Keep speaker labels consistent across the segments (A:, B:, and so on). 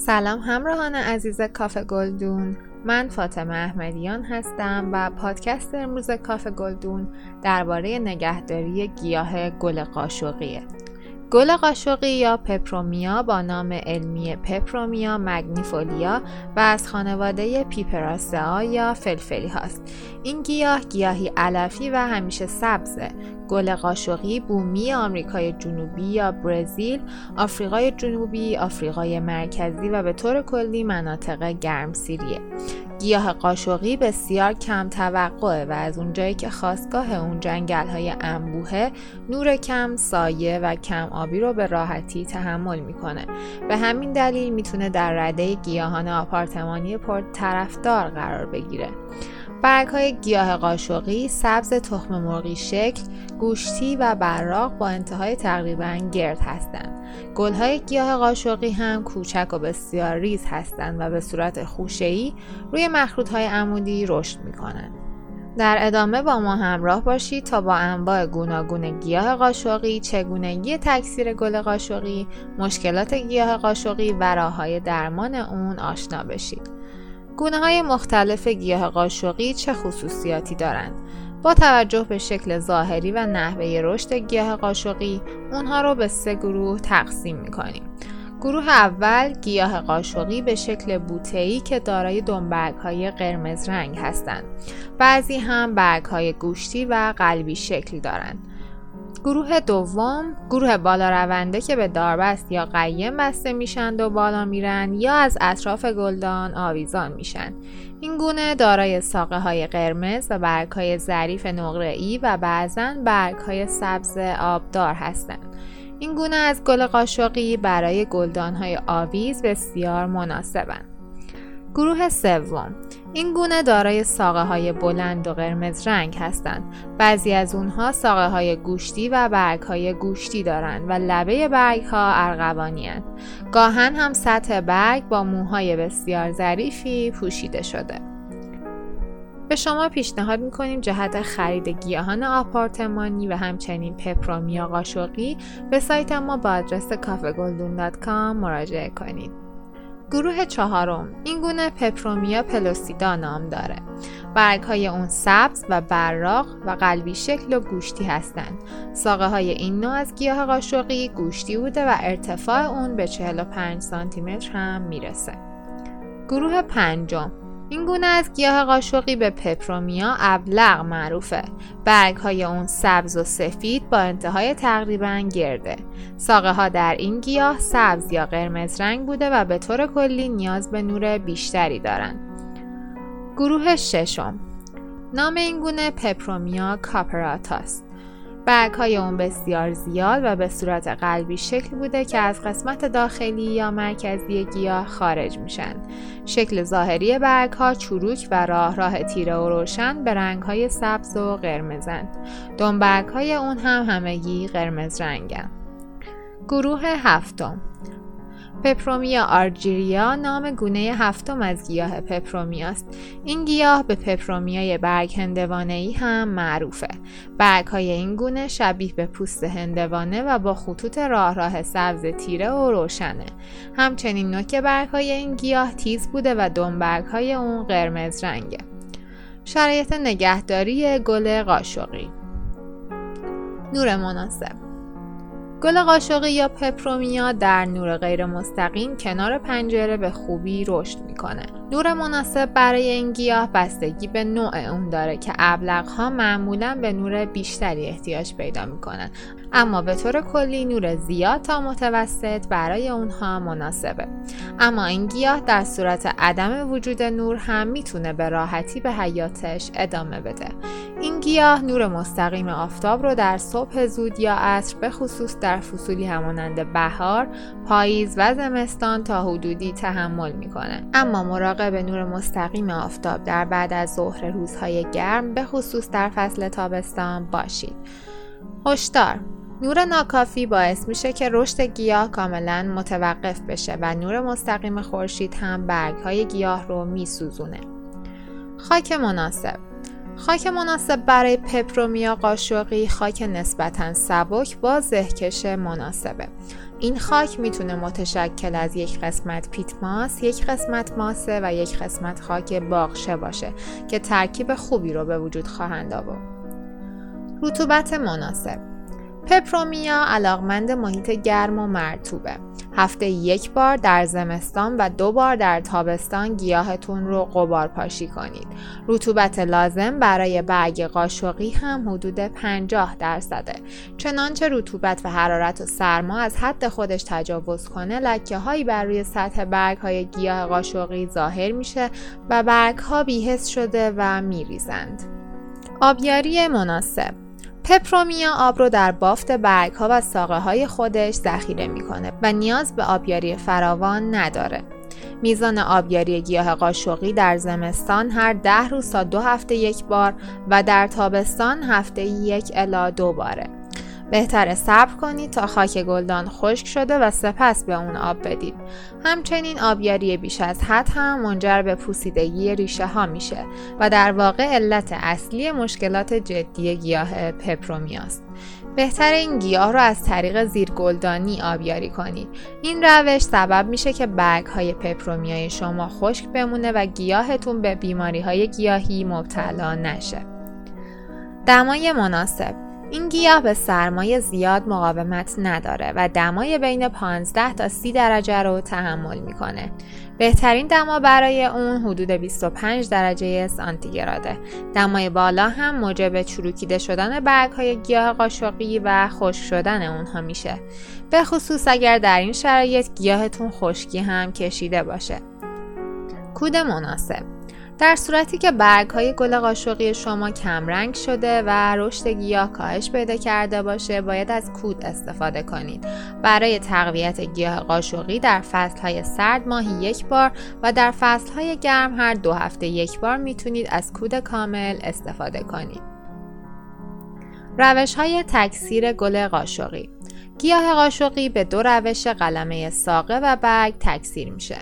A: سلام همراهان عزیز کافه گلدون. من فاطمه احمدیان هستم و پادکست امروز کافه گلدون درباره نگهداری گیاه گل قاشقیه. گل قاشقی یا پپرومیا با نام علمی پپرومیا مگنیفولیا و از خانواده پیپراسعا یا فلفلی هاست. این گیاه گیاهی علفی و همیشه سبزه. گل قاشقی بومی آمریکای جنوبی یا برزیل، آفریقای جنوبی، آفریقای مرکزی و به طور کلی مناطق گرمسیریه. گیاه قاشقی بسیار کم توقعه و از اونجایی که خواستگاه اون جنگل های انبوهه نور کم، سایه و کم آبی رو به راحتی تحمل می‌کنه. به همین دلیل می‌تونه در رده گیاهان آپارتمانی پر طرفدار قرار بگیره. برگ های گیاه قاشقی سبز تخم مرغی شکل، گوشتی و براق با انتهای تقریبا گرد هستند. گل های گیاه قاشقی هم کوچک و بسیار ریز هستند و به صورت خوشه‌ای روی مخروط های عمودی رشد می کنند. در ادامه با ما همراه باشید تا با انواع گوناگون گیاه قاشقی، چگونگی تکثیر گل قاشقی، مشکلات گیاه قاشقی و راههای درمان اون آشنا بشید. گونه های مختلف گیاه قاشقی چه خصوصیاتی دارند؟ با توجه به شکل ظاهری و نحوه رشد گیاه قاشقی اونها رو به سه گروه تقسیم می‌کنیم. گروه اول گیاه قاشقی به شکل بوته‌ای که دارای دنبرگ های قرمز رنگ هستند. بعضی هم برگ های گوشتی و قلبی شکل دارند. گروه دوم گروه بالا رونده که به داربست یا قیم بسته میشند و بالا میرن یا از اطراف گلدان آویزان میشن. این گونه دارای ساقه های قرمز و برگ های ظریف نقره و بعضا برگ های سبز آبدار هستند این گونه از گل قاشقی برای گلدان های آویز بسیار مناسبند گروه سوم این گونه دارای ساقه های بلند و قرمز رنگ هستند. بعضی از اونها ساقه های گوشتی و برگ های گوشتی دارند و لبه برگ ها ارغوانی هستند. گاهن هم سطح برگ با موهای بسیار ظریفی پوشیده شده. به شما پیشنهاد می‌کنیم جهت خرید گیاهان آپارتمانی و همچنین پپرومیا قاشقی به سایت ما با آدرس کافگلدون.com مراجعه کنید. گروه چهارم این گونه پپرومیا پلوسیدا نام داره. برگ های اون سبز و براق و قلبی شکل و گوشتی هستند ساقه های این نوع از گیاه قاشقی گوشتی بوده و ارتفاع اون به 45 سانتی متر هم می‌رسه. گروه پنجم این گونه از گیاه قاشقی به پپرومیا ابلغ معروفه. برگ های اون سبز و سفید با انتهای تقریبا گرده. ساقه ها در این گیاه سبز یا قرمز رنگ بوده و به طور کلی نیاز به نور بیشتری دارند. گروه ششم نام این گونه پپرومیا کاپراتاست. برگ های اون بسیار زیاد و به صورت قلبی شکل بوده که از قسمت داخلی یا مرکزی گیاه خارج میشن. شکل ظاهری برگ ها چروک و راه راه تیره و روشن به رنگ های سبز و قرمزند. برگ های اون هم همگی قرمز رنگن. گروه هفتم پپرومیا آرجیریا نام گونه هفتم از گیاه پپرومیاست. این گیاه به پپرومیای برگ هندوانه ای هم معروفه. برگ های این گونه شبیه به پوست هندوانه و با خطوط راه راه سبز تیره و روشنه. همچنین نوک برگ های این گیاه تیز بوده و دنبرگ های اون قرمز رنگه. شرایط نگهداری گل قاشقی نور مناسب گل قاشقی یا پپرومیا در نور غیر مستقیم کنار پنجره به خوبی رشد می‌کنه. نور مناسب برای این گیاه بستگی به نوع اون داره که ابلق ها معمولا به نور بیشتری احتیاج پیدا می‌کنن. اما به طور کلی نور زیاد تا متوسط برای اونها مناسبه. اما این گیاه در صورت عدم وجود نور هم می‌تونه به راحتی به حیاتش ادامه بده. این گیاه نور مستقیم آفتاب رو در صبح زود یا عصر به خصوص در فصولی همانند بهار، پاییز و زمستان تا حدودی تحمل می‌کنه. اما مراقب نور مستقیم آفتاب در بعد از ظهر روزهای گرم به خصوص در فصل تابستان باشید هشدار نور ناکافی باعث میشه که رشد گیاه کاملا متوقف بشه و نور مستقیم خورشید هم برگ های گیاه رو میسوزونه. خاک مناسب خاک مناسب برای پپرومیا قاشقی خاک نسبتا سبک با زهکش مناسبه. این خاک می‌تونه متشکل از یک قسمت پیت ماس، یک قسمت ماسه و یک قسمت خاک باغشه باشه که ترکیب خوبی رو به وجود خواهند آورد. رطوبت مناسب پپرومیا علاقمند محیط گرم و مرتوبه هفته یک بار در زمستان و دو بار در تابستان گیاهتون رو قبار پاشی کنید. رطوبت لازم برای برگ قاشقی هم حدود 50 درصده. چنانچه رطوبت و حرارت و سرما از حد خودش تجاوز کنه لکه هایی بر روی سطح برگ های گیاه قاشقی ظاهر میشه و برگ ها بیهست شده و میریزند. آبیاری مناسب پپرومیا آب رو در بافت برگ ها و ساقه های خودش ذخیره می‌کنه و نیاز به آبیاری فراوان نداره. میزان آبیاری گیاه قاشقی در زمستان هر ده روز تا دو هفته یک بار و در تابستان هفته یک الا دو باره. بهتره صبر کنید تا خاک گلدان خشک شده و سپس به اون آب بدید. همچنین آبیاری بیش از حد هم منجر به پوسیدگی ریشه ها میشه و در واقع علت اصلی مشکلات جدی گیاه پپرومیاست. بهتر این گیاه رو از طریق زیرگلدانی آبیاری کنید. این روش سبب میشه که برگ های پپرومیای شما خشک بمونه و گیاهتون به بیماری های گیاهی مبتلا نشه. دمای مناسب این گیاه به سرمایه زیاد مقاومت نداره و دمای بین 15 تا 30 درجه رو تحمل می‌کنه. بهترین دما برای اون حدود 25 درجه سانتیگراده. دمای بالا هم موجب چروکیده شدن برگ های گیاه قاشقی و خشک شدن اونها میشه. به خصوص اگر در این شرایط گیاهتون خشکی هم کشیده باشه. کود مناسب در صورتی که برگ های گل قاشقی شما کمرنگ شده و رشد گیاه کاهش پیدا کرده باشه باید از کود استفاده کنید. برای تقویت گیاه قاشقی در فصل های سرد ماهی یک بار و در فصل های گرم هر دو هفته یک بار می‌تونید از کود کامل استفاده کنید. روش های تکثیر گل قاشقی گیاه قاشقی به دو روش قلمه ساقه و برگ تکثیر میشه.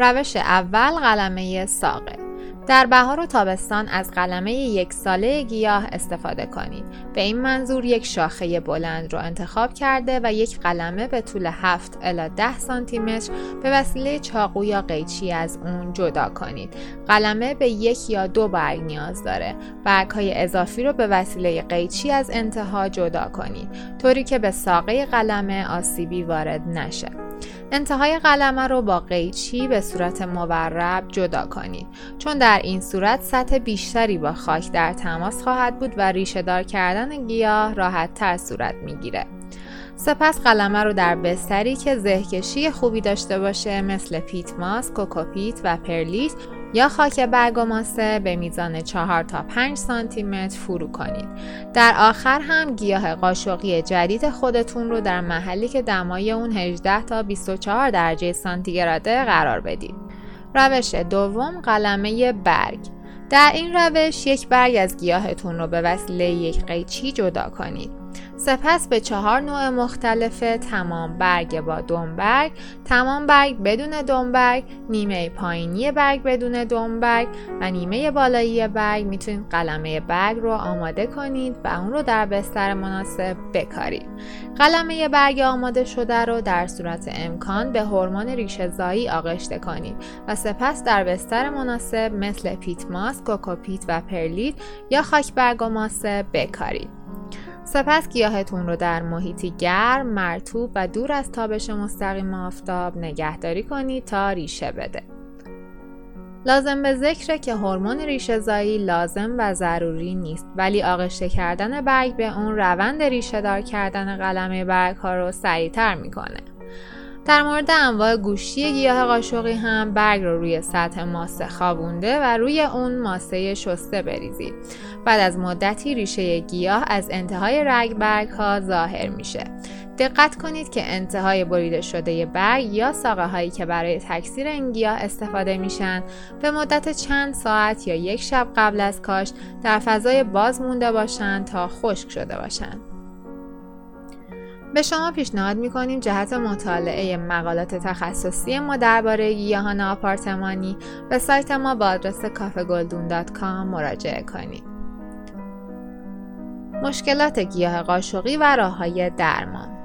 A: روش اول قلمه ساقه در بهار و تابستان از قلمه یک ساله گیاه استفاده کنید. به این منظور یک شاخه بلند رو انتخاب کرده و یک قلمه به طول 7 الی 10 سانتی متر به وسیله چاقو یا قیچی از اون جدا کنید. قلمه به یک یا دو برگ نیاز داره. برگ های اضافی رو به وسیله قیچی از انتها جدا کنید طوری که به ساقه قلمه آسیبی وارد نشه. انتهای قلمه رو با قیچی به صورت مورب جدا کنید. چون در این صورت سطح بیشتری با خاک در تماس خواهد بود و ریشه دار کردن گیاه راحت تر صورت می‌گیره. سپس قلمه رو در بستری که زهکشی خوبی داشته باشه مثل پیت ماس، کوکوپیت و پرلیت یا خاک برگ و ماسه به میزان 4 تا 5 سانتی متر فرو کنید. در آخر هم گیاه قاشقی جدید خودتون رو در محلی که دمای اون 18 تا 24 درجه سانتیگراده قرار بدید. روش دوم قلمه برگ در این روش یک برگ از گیاهتون رو به وسیله یک قیچی جدا کنید. سپس به چهار نوع مختلف تمام برگ با دنبرگ، تمام برگ بدون دنبرگ، نیمه پایینی برگ بدون دنبرگ و نیمه بالایی برگ می‌تونید قلمه برگ رو آماده کنید و اون رو در بستر مناسب بکارید. قلمه برگ آماده شده رو در صورت امکان به هورمون ریشه زایی آغشته کنید و سپس در بستر مناسب مثل پیت ماس، کوکوپیت و پرلیت یا خاک برگ و ماسه بکارید. سپس گیاهتون رو در محیطی گرم، مرتوب و دور از تابش مستقیم آفتاب نگهداری کنید تا ریشه بده. لازم به ذکره که هورمون ریشه زایی لازم و ضروری نیست ولی آغشته کردن برگ به اون روند ریشه دار کردن قلمه برگ ها رو سریعتر می‌کنه. در مورد انواع گوشتی گیاه قاشقی هم برگ رو روی سطح ماسه خوابونده و روی اون ماسه شسته بریزید. بعد از مدتی ریشه گیاه از انتهای رگ برگ ها ظاهر میشه. دقت کنید که انتهای بریده شده برگ یا ساقه هایی که برای تکثیر این گیاه استفاده میشن به مدت چند ساعت یا یک شب قبل از کاشت در فضای باز مونده باشند تا خشک شده باشند. به شما پیشنهاد می‌کنیم جهت مطالعه مقالات تخصصی ما درباره گیاهان آپارتمانی به سایت ما با آدرس کافگلدون.com مراجعه کنید. مشکلات گیاه قاشقی و راه های درمان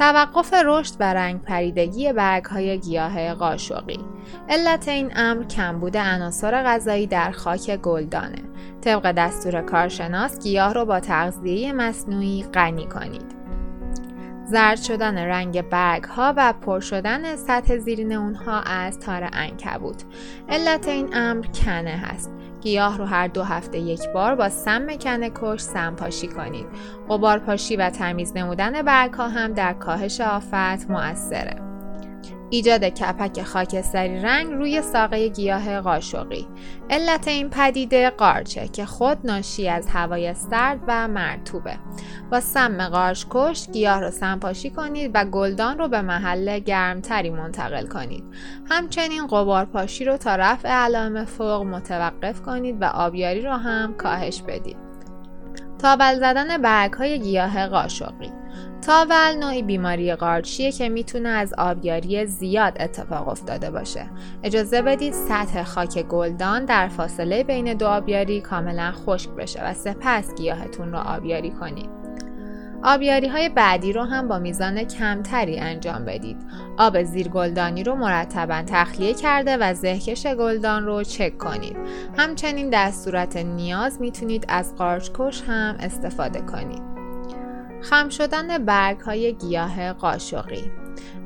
A: توقف رشد و رنگ پریدگی برگ های گیاه قاشقی. علت این امر کمبود عناصر غذایی در خاک گلدانه. طبق دستور کارشناس گیاه رو با تغذیه مصنوعی غنی کنید. زرد شدن رنگ برگ ها و پر شدن سطح زیرین اونها از تار انکبوت. علت این امر کنه هست. گیاه رو هر دو هفته یک بار با سم کنه کش سم پاشی کنید. قبار پاشی و تمیز نمودن برگ ها هم در کاهش آفت مؤثره. ایجاد کپک خاکستری رنگ روی ساقه گیاه قاشقی. علت این پدیده قارچه که خود ناشی از هوای سرد و مرتوبه با سم قارچ کشت گیاه رو سمپاشی کنید و گلدان رو به محل گرمتری منتقل کنید. همچنین قبار پاشی رو تا رفع علائم فوق متوقف کنید و آبیاری رو هم کاهش بدید. تابل زدن برگ های گیاه قاشقی تاول نوعی بیماری قارچیه که می‌تونه از آبیاری زیاد اتفاق افتاده باشه. اجازه بدید سطح خاک گلدان در فاصله بین دو آبیاری کاملا خشک بشه و سپس گیاهتون رو آبیاری کنید. آبیاری های بعدی رو هم با میزان کمتری انجام بدید. آب زیر گلدانی رو مرتبا تخلیه کرده و زهکش گلدان رو چک کنید. همچنین در صورت نیاز می‌تونید از قارچکش هم استفاده کنید. خم شدن برگ های گیاه قاشقی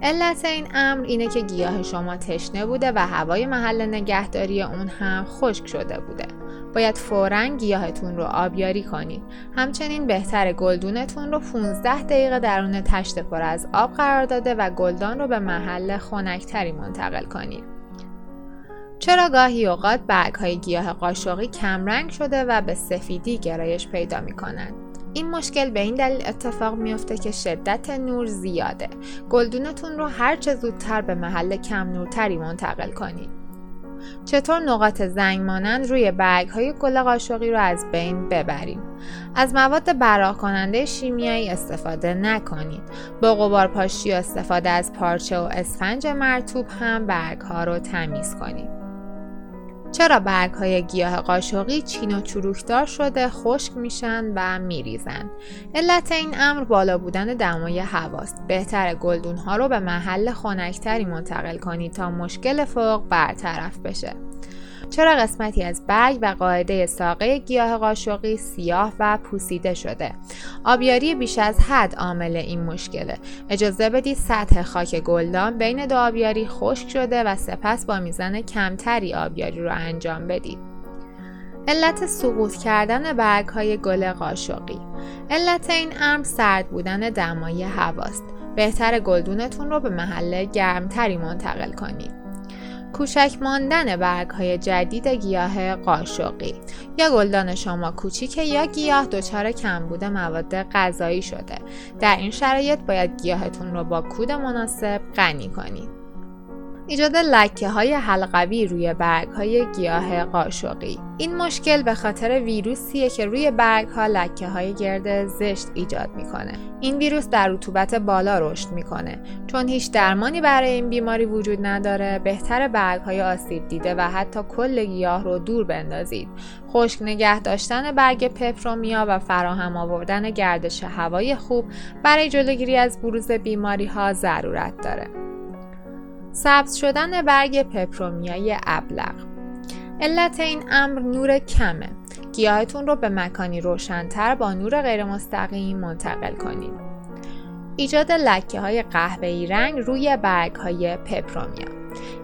A: علت این امر اینه که گیاه شما تشنه بوده و هوای محل نگهداری اون هم خشک شده بوده باید فورا گیاهتون رو آبیاری کنید همچنین بهتر گلدونتون رو 15 دقیقه درون تشت پر از آب قرار داده و گلدان رو به محل خنکتری منتقل کنید چرا گاهی اوقات برگ های گیاه قاشقی کمرنگ شده و به سفیدی گرایش پیدا می کنند این مشکل به این دلیل اتفاق میافته که شدت نور زیاده. گلدونتون رو هر چه زودتر به محل کم نورتری منتقل کنید چطور نقاط زنگ مانند روی برگ های گل قاشقی رو از بین ببریم؟ از مواد براق کننده شیمیایی استفاده نکنید. با غبار پاشی استفاده از پارچه و اسفنج مرتوب هم برگ ها رو تمیز کنید. چرا برگ های گیاه قاشقی چین و چروکدار شده خشک میشن و میریزن؟ علت این امر بالا بودن دمای هواست. بهتر گلدون ها رو به محل خنکتری منتقل کنید تا مشکل فوق برطرف بشه. چرا قسمتی از برگ و قاعده ساقه گیاه قاشقی سیاه و پوسیده شده؟ آبیاری بیش از حد عامل این مشکله اجازه بدید سطح خاک گلدان بین دو آبیاری خشک شده و سپس با میزان کمتری آبیاری رو انجام بدید. علت سقوط کردن برگ های گل قاشقی. علت این امر سرد بودن دمای هواست. بهتر گلدونتون رو به محله گرمتری منتقل کنید. کوچک ماندن برگ های جدید گیاه قاشقی. یا گلدان شما کوچیکه یا گیاه دچار کمبود مواد غذایی شده. در این شرایط باید گیاهتون رو با کود مناسب غنی کنید. ایجاد لکه های حلقوی روی برگ های گیاه قاشقی. این مشکل به خاطر ویروسیه که روی برگ ها لکه های گرد زشت ایجاد می‌کنه. این ویروس در رطوبت بالا رشد می‌کنه. چون هیچ درمانی برای این بیماری وجود نداره بهتر برگ های آسیب دیده و حتی کل گیاه رو دور بندازید. خشک نگه داشتن برگ پپرومیا و فراهم آوردن گردش هوای خوب برای جلوگیری از بروز بیماری ها ضرورت داره. سبز شدن برگ پپرومیای ابلغ علت این امر نور کمه. گیاهتون رو به مکانی روشنتر با نور غیر مستقیم منتقل کنید. ایجاد لکه های قهوه‌ای رنگ روی برگ های پپرومیا.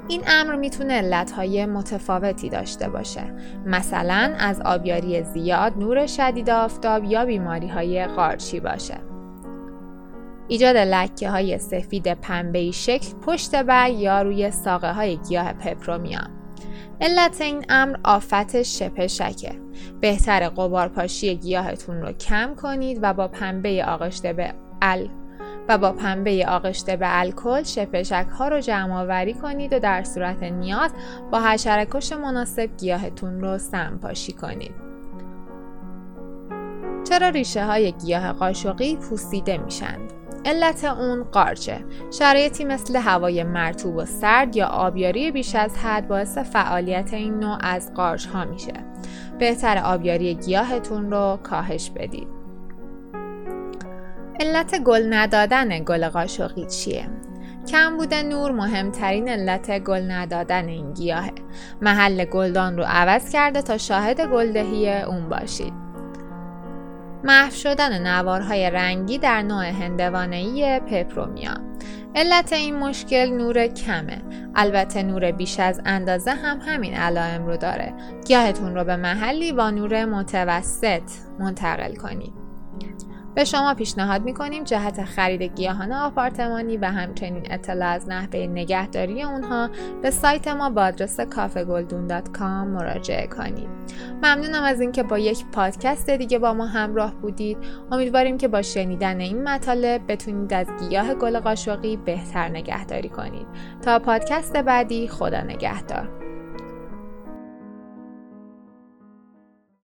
A: این امر می‌تونه علت های متفاوتی داشته باشه. مثلا از آبیاری زیاد نور شدید آفتاب یا بیماری های قارچی باشه. ایجاد لکه های سفید پنبهی شکل پشت برگ یا روی ساقه های گیاه پپرومیا علت این امر آفت شپشکه بهتر قبار پاشی گیاهتون رو کم کنید و با پنبه آغشته به ال و با پنبه آغشته به الکل شپشک ها رو جمع کنید و در صورت نیاز با حشرکش مناسب گیاهتون رو سمپاشی کنید. چرا ریشه های گیاه قاشقی پوسیده میشند؟ علت اون قارچه. شرایطی مثل هوای مرتوب و سرد یا آبیاری بیش از حد باعث فعالیت این نوع از قارچ ها میشه. بهتر آبیاری گیاهتون رو کاهش بدید. علت گل ندادن گل قاشقی چیه؟ کم بوده نور مهمترین علت گل ندادن این گیاهه. محل گلدان رو عوض کرده تا شاهد گلدهی اون باشید. محو شدن نوارهای رنگی در نوع هندوانهی پپرومیا. علت این مشکل نور کمه. البته نور بیش از اندازه هم همین علائم رو داره. گیاهتون رو به محلی با نور متوسط منتقل کنید. به شما پیشنهاد می‌کنیم جهت خرید گیاهان آپارتمانی و همچنین اطلاع از نحوه نگهداری اونها به سایت ما با آدرس کافگلدون.com مراجعه کنید. ممنونم از اینکه با یک پادکست دیگه با ما همراه بودید. امیدواریم که با شنیدن این مطالب بتونید از گیاه گل قاشقی بهتر نگهداری کنید. تا پادکست بعدی خدا نگهدار.